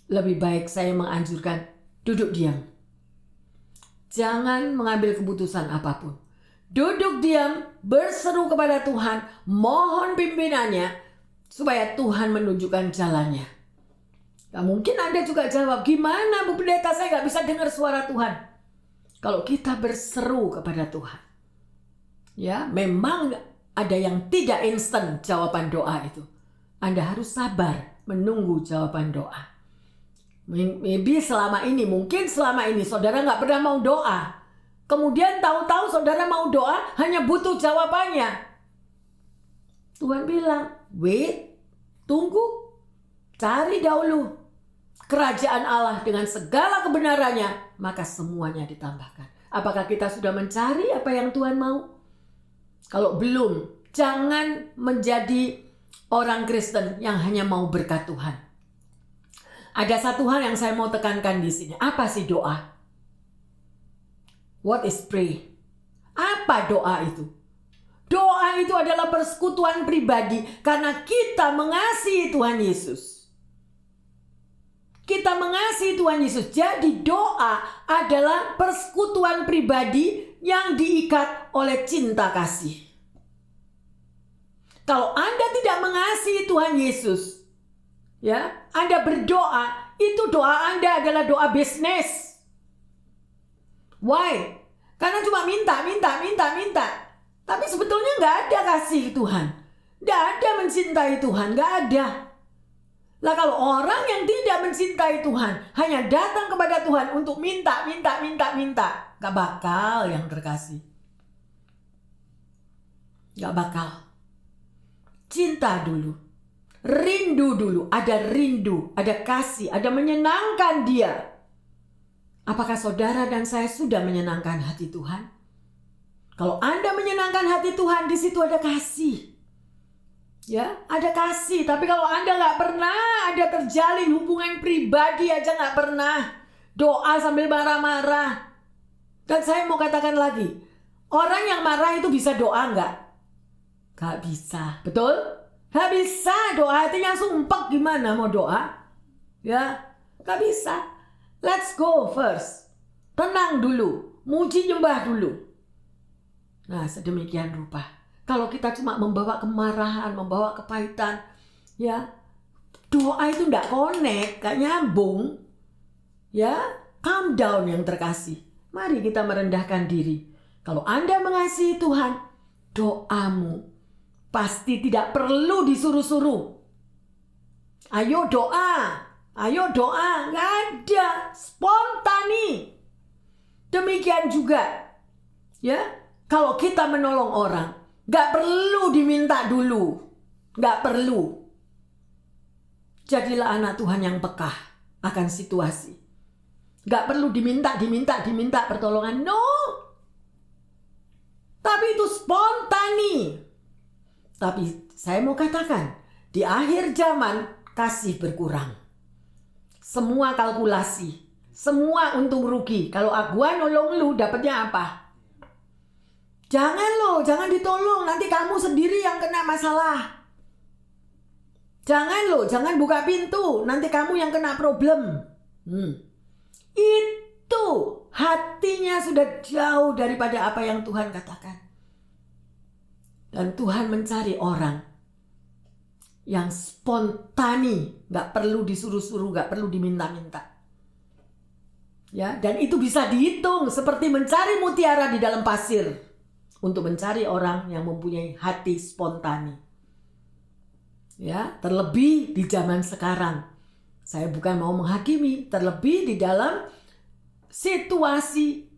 Lebih baik saya menganjurkan duduk diam. Jangan mengambil keputusan apa pun duduk diam, berseru kepada Tuhan, mohon pimpinannya supaya Tuhan menunjukkan jalannya. Nah, mungkin Anda juga jawab, gimana Bu Pendeta saya nggak bisa dengar suara Tuhan? Kalau kita berseru kepada Tuhan. Ya, memang ada yang tidak instan jawaban doa itu. Anda harus sabar menunggu jawaban doa. Maybe selama ini, mungkin selama ini saudara nggak pernah mau doa. Kemudian tahu-tahu saudara mau doa hanya butuh jawabannya. Tuhan bilang, wait, tunggu, cari dahulu kerajaan Allah dengan segala kebenarannya, maka semuanya ditambahkan. Apakah kita sudah mencari apa yang Tuhan mau? Kalau belum, jangan menjadi orang Kristen yang hanya mau berkat Tuhan. Ada satu hal yang saya mau tekankan di sini. Apa sih doa? What is pray? Apa doa itu? Doa itu adalah persekutuan pribadi karena kita mengasihi Tuhan Yesus. Kita mengasihi Tuhan Yesus. Jadi doa adalah persekutuan pribadi yang diikat oleh cinta kasih. Kalau Anda tidak mengasihi Tuhan Yesus, ya, Anda berdoa, itu doa Anda adalah doa bisnis. Why? Karena cuma minta, minta, minta, minta. Tapi sebetulnya nggak ada kasih Tuhan. Nggak ada mencintai Tuhan, nggak ada. Lah kalau orang yang tidak mencintai Tuhan hanya datang kepada Tuhan untuk minta, minta, minta, minta, nggak bakal yang terkasih. Nggak bakal. Cinta dulu. Rindu dulu. Ada rindu, ada kasih, ada menyenangkan dia. Apakah saudara dan saya sudah menyenangkan hati Tuhan? Kalau Anda menyenangkan hati Tuhan, di situ ada kasih. Ya, ada kasih. Tapi kalau Anda nggak pernah ada terjalin hubungan pribadi aja nggak pernah. Doa sambil marah-marah. Dan saya mau katakan lagi, orang yang marah itu bisa doa nggak? Gak bisa, betul? Gak bisa doa hatinya sumpah gimana mau doa? Ya, gak bisa. Let's go first. Tenang dulu, muji nyembah dulu. Nah, sedemikian rupa. Kalau kita cuma membawa kemarahan, membawa kepahitan, ya doa itu ndak connect, gak nyambung. Ya, calm down yang terkasih. Mari kita merendahkan diri. Kalau Anda mengasihi Tuhan, doamu Pasti tidak perlu disuruh-suruh. Ayo doa, ayo doa, nggak ada, spontani. Demikian juga, ya, kalau kita menolong orang, nggak perlu diminta dulu, nggak perlu. Jadilah anak Tuhan yang pekah akan situasi. Nggak perlu diminta, diminta, diminta pertolongan. No. Tapi itu spontani. Tapi saya mau katakan, di akhir zaman kasih berkurang. Semua kalkulasi, semua untung rugi. Kalau gua nolong lu dapatnya apa? Jangan lo, jangan ditolong. Nanti kamu sendiri yang kena masalah. Jangan lo, jangan buka pintu. Nanti kamu yang kena problem. Hmm. Itu hatinya sudah jauh daripada apa yang Tuhan katakan. Dan Tuhan mencari orang yang spontani, nggak perlu disuruh-suruh, nggak perlu diminta-minta. Ya, dan itu bisa dihitung seperti mencari mutiara di dalam pasir untuk mencari orang yang mempunyai hati spontani. Ya, terlebih di zaman sekarang. Saya bukan mau menghakimi, terlebih di dalam situasi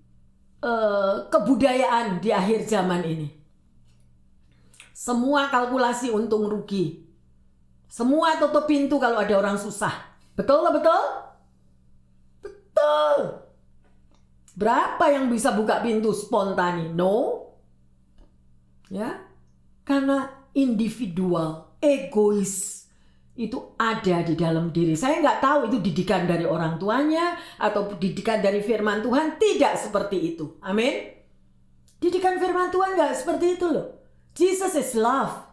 uh, kebudayaan di akhir zaman ini. Semua kalkulasi untung rugi. Semua tutup pintu kalau ada orang susah. Betul lah betul? Betul. Berapa yang bisa buka pintu spontani? No. Ya. Karena individual, egois itu ada di dalam diri. Saya nggak tahu itu didikan dari orang tuanya atau didikan dari firman Tuhan. Tidak seperti itu. Amin. Didikan firman Tuhan nggak seperti itu loh. Jesus is love.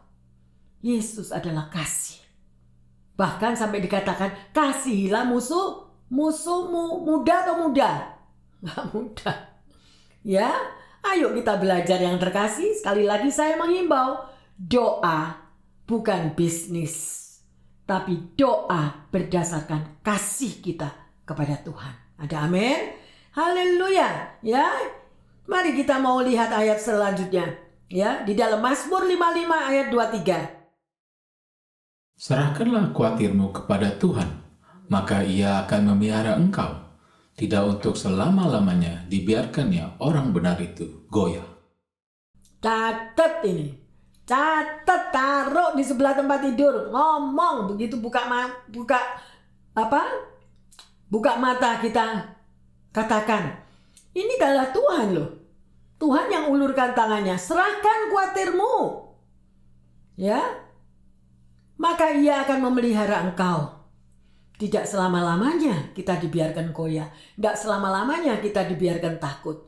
Yesus adalah kasih. Bahkan sampai dikatakan kasihilah musuh musuhmu muda atau muda? [laughs] Gak muda. Ya, ayo kita belajar yang terkasih. Sekali lagi saya menghimbau doa bukan bisnis. Tapi doa berdasarkan kasih kita kepada Tuhan. Ada amin? Haleluya. Ya, mari kita mau lihat ayat selanjutnya. Ya, di dalam Mazmur 55 ayat 23. Serahkanlah khawatirmu kepada Tuhan, maka ia akan memelihara engkau. Tidak untuk selama-lamanya dibiarkannya orang benar itu goyah. Catat ini. Catat taruh di sebelah tempat tidur. Ngomong begitu buka ma buka apa? Buka mata kita katakan. Ini adalah Tuhan loh. Tuhan yang ulurkan tangannya, serahkan kuatirmu. Ya. Maka ia akan memelihara engkau. Tidak selama-lamanya kita dibiarkan koya. Tidak selama-lamanya kita dibiarkan takut.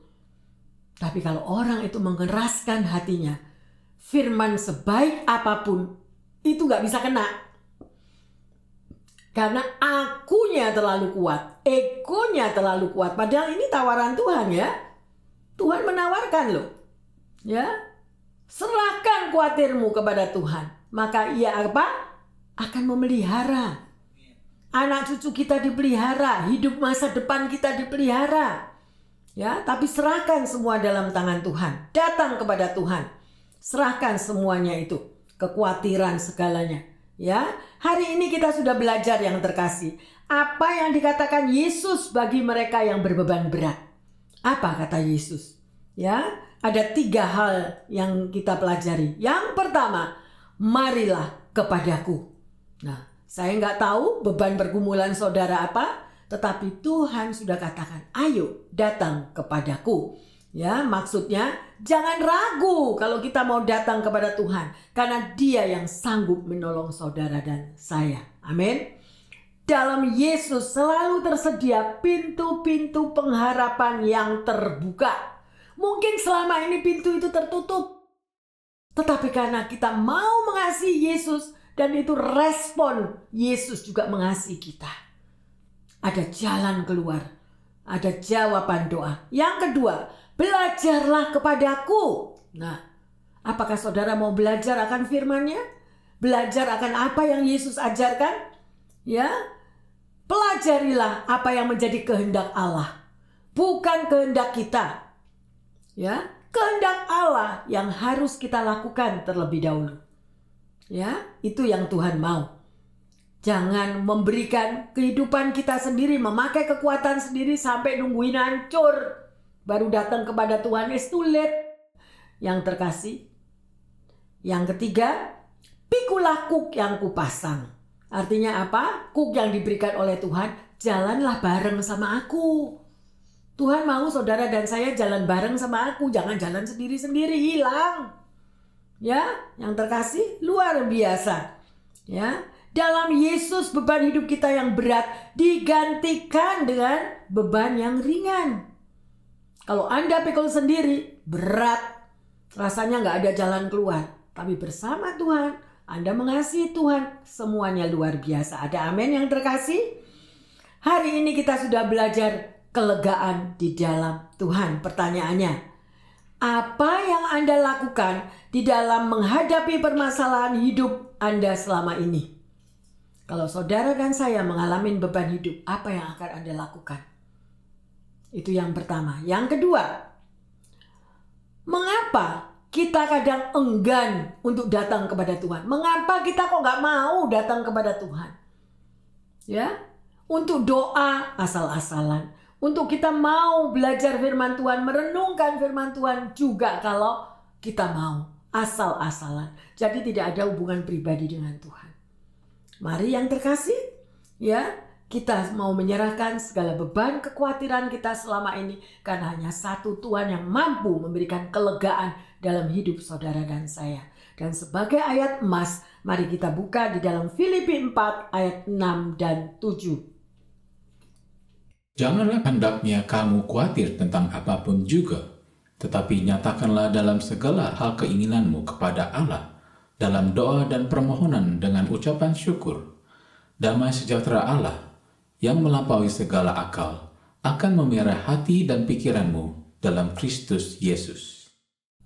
Tapi kalau orang itu mengeraskan hatinya, firman sebaik apa pun, itu gak bisa kena. Karena akunya terlalu kuat, egonya terlalu kuat. Padahal ini tawaran Tuhan ya. Tuhan menawarkan loh. Ya. Serahkan kuatirmu kepada Tuhan. Maka ia apa? Akan memelihara. Anak cucu kita dipelihara, hidup masa depan kita dipelihara. Ya, tapi serahkan semua dalam tangan Tuhan. Datang kepada Tuhan. Serahkan semuanya itu, kekhawatiran segalanya. Ya, hari ini kita sudah belajar yang terkasih. Apa yang dikatakan Yesus bagi mereka yang berbeban berat? Apa kata Yesus? Ya, ada tiga hal yang kita pelajari. Yang pertama, marilah kepadaku. Nah, saya nggak tahu beban pergumulan saudara apa, tetapi Tuhan sudah katakan, ayo datang kepadaku. Ya, maksudnya jangan ragu kalau kita mau datang kepada Tuhan, karena Dia yang sanggup menolong saudara dan saya. Amin. Dalam Yesus selalu tersedia pintu-pintu pengharapan yang terbuka. Mungkin selama ini pintu itu tertutup. Tetapi karena kita mau mengasihi Yesus dan itu respon Yesus juga mengasihi kita. Ada jalan keluar, ada jawaban doa. Yang kedua, belajarlah kepadaku. Nah, apakah saudara mau belajar akan firman-Nya? Belajar akan apa yang Yesus ajarkan? Ya, pelajarilah apa yang menjadi kehendak Allah, bukan kehendak kita. Ya, kehendak Allah yang harus kita lakukan terlebih dahulu. Ya, itu yang Tuhan mau. Jangan memberikan kehidupan kita sendiri, memakai kekuatan sendiri sampai nungguin hancur. Baru datang kepada Tuhan, it's too. Yang terkasih. Yang ketiga, pikulah kuk yang kupasang. Artinya apa? Kuk yang diberikan oleh Tuhan, jalanlah bareng sama aku. Tuhan mau saudara dan saya jalan bareng sama aku, jangan jalan sendiri-sendiri, hilang. Ya, yang terkasih luar biasa. Ya, dalam Yesus beban hidup kita yang berat digantikan dengan beban yang ringan. Kalau Anda pikul sendiri, berat. Rasanya nggak ada jalan keluar. Tapi bersama Tuhan, Anda mengasihi Tuhan, semuanya luar biasa. Ada amin yang terkasih? Hari ini kita sudah belajar kelegaan di dalam Tuhan. Pertanyaannya, apa yang Anda lakukan di dalam menghadapi permasalahan hidup Anda selama ini? Kalau saudara dan saya mengalami beban hidup, apa yang akan Anda lakukan? Itu yang pertama. Yang kedua, mengapa kita kadang enggan untuk datang kepada Tuhan? Mengapa kita kok nggak mau datang kepada Tuhan? Ya, untuk doa asal-asalan. Untuk kita mau belajar firman Tuhan, merenungkan firman Tuhan juga kalau kita mau asal-asalan. Jadi tidak ada hubungan pribadi dengan Tuhan. Mari yang terkasih, ya, kita mau menyerahkan segala beban kekhawatiran kita selama ini karena hanya satu Tuhan yang mampu memberikan kelegaan dalam hidup saudara dan saya. Dan sebagai ayat emas, mari kita buka di dalam Filipi 4 ayat 6 dan 7. Janganlah hendaknya kamu khawatir tentang apa pun juga, tetapi nyatakanlah dalam segala hal keinginanmu kepada Allah dalam doa dan permohonan dengan ucapan syukur, damai sejahtera Allah yang melampaui segala akal akan memerah hati dan pikiranmu dalam Kristus Yesus.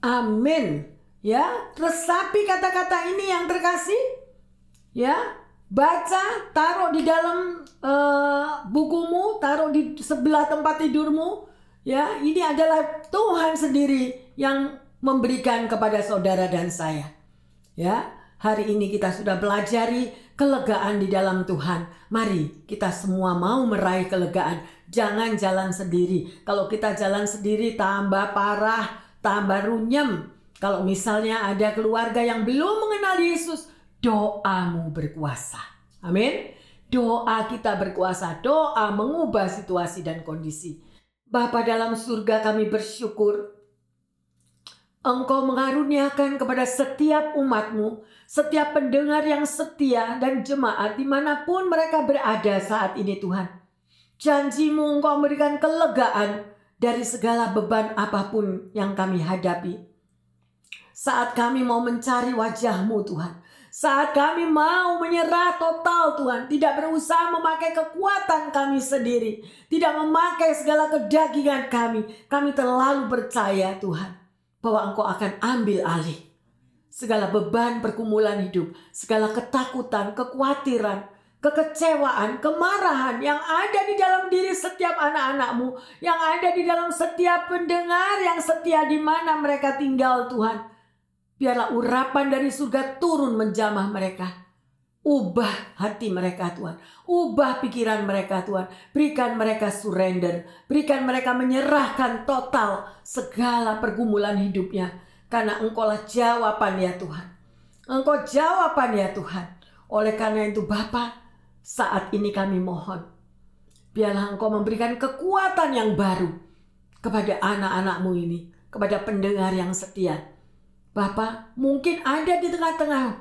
Amin. Ya, resapi kata-kata ini yang terkasih. Ya, baca, taruh di dalam uh, bukumu, taruh di sebelah tempat tidurmu. Ya, ini adalah Tuhan sendiri yang memberikan kepada saudara dan saya. Ya, hari ini kita sudah belajari kelegaan di dalam Tuhan. Mari kita semua mau meraih kelegaan. Jangan jalan sendiri. Kalau kita jalan sendiri tambah parah, tambah runyem. Kalau misalnya ada keluarga yang belum mengenal Yesus, doamu berkuasa. Amin. Doa kita berkuasa, doa mengubah situasi dan kondisi. Bapa dalam surga kami bersyukur Engkau mengaruniakan kepada setiap umatmu, setiap pendengar yang setia dan jemaat di mana pun mereka berada saat ini Tuhan. Janjimu engkau memberikan kelegaan dari segala beban apa pun yang kami hadapi. Saat kami mau mencari wajahmu Tuhan. Saat kami mau menyerah total Tuhan. Tidak berusaha memakai kekuatan kami sendiri. Tidak memakai segala kedagingan kami. Kami terlalu percaya Tuhan bahwa engkau akan ambil alih segala beban pergumulan hidup, segala ketakutan, kekhawatiran, kekecewaan, kemarahan yang ada di dalam diri setiap anak-anakmu, yang ada di dalam setiap pendengar yang setia di mana mereka tinggal Tuhan. Biarlah urapan dari surga turun menjamah mereka Ubah hati mereka Tuhan. Ubah pikiran mereka Tuhan. Berikan mereka surrender. Berikan mereka menyerahkan total segala pergumulan hidupnya. Karena engkaulah jawaban ya Tuhan. Engkau jawaban ya Tuhan. Oleh karena itu Bapa, saat ini kami mohon. Biarlah engkau memberikan kekuatan yang baru kepada anak-anakmu ini. Kepada pendengar yang setia. Bapak, mungkin ada di tengah-tengah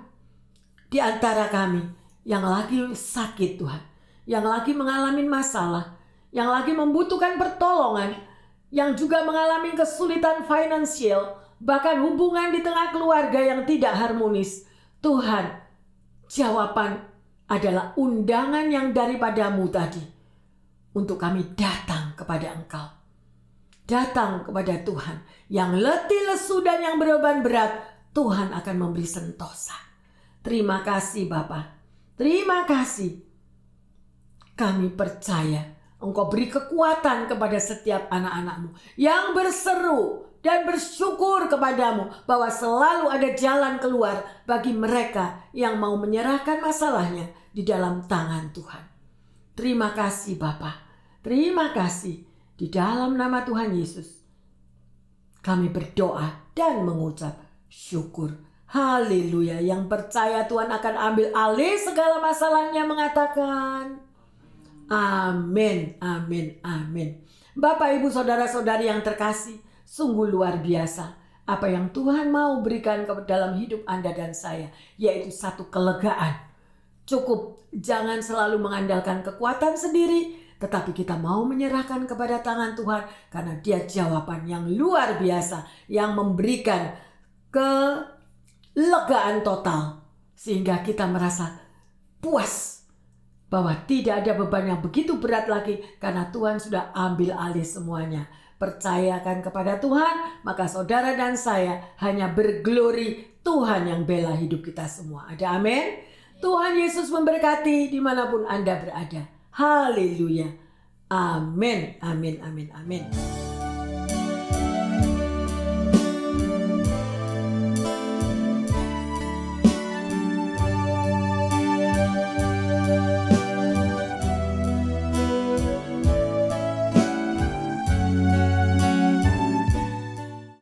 di antara kami yang lagi sakit Tuhan, yang lagi mengalami masalah, yang lagi membutuhkan pertolongan, yang juga mengalami kesulitan finansial, bahkan hubungan di tengah keluarga yang tidak harmonis. Tuhan, jawaban adalah undangan yang daripadamu tadi. Untuk kami datang kepada Engkau. Datang kepada Tuhan yang letih lesu dan yang beroban berat, Tuhan akan memberi sentosa. Terima kasih Bapak. Terima kasih. Kami percaya Engkau beri kekuatan kepada setiap anak-anakmu yang berseru dan bersyukur kepadamu bahwa selalu ada jalan keluar bagi mereka yang mau menyerahkan masalahnya di dalam tangan Tuhan. Terima kasih Bapa. Terima kasih di dalam nama Tuhan Yesus. Kami berdoa dan mengucap syukur. Haleluya. Yang percaya Tuhan akan ambil alih segala masalahnya mengatakan Amin, amin, amin. Bapak, ibu, saudara-saudari yang terkasih, sungguh luar biasa apa yang Tuhan mau berikan ke dalam hidup Anda dan saya, yaitu satu kelegaan. Cukup jangan selalu mengandalkan kekuatan sendiri, tetapi kita mau menyerahkan kepada tangan Tuhan karena Dia jawaban yang luar biasa yang memberikan kelegaan total sehingga kita merasa puas bahwa tidak ada beban yang begitu berat lagi karena Tuhan sudah ambil alih semuanya. Percayakan kepada Tuhan, maka saudara dan saya hanya berglori Tuhan yang bela hidup kita semua. Ada amin? Tuhan Yesus memberkati di mana pun Anda berada. Haleluya. Amin, amin, amin, amin.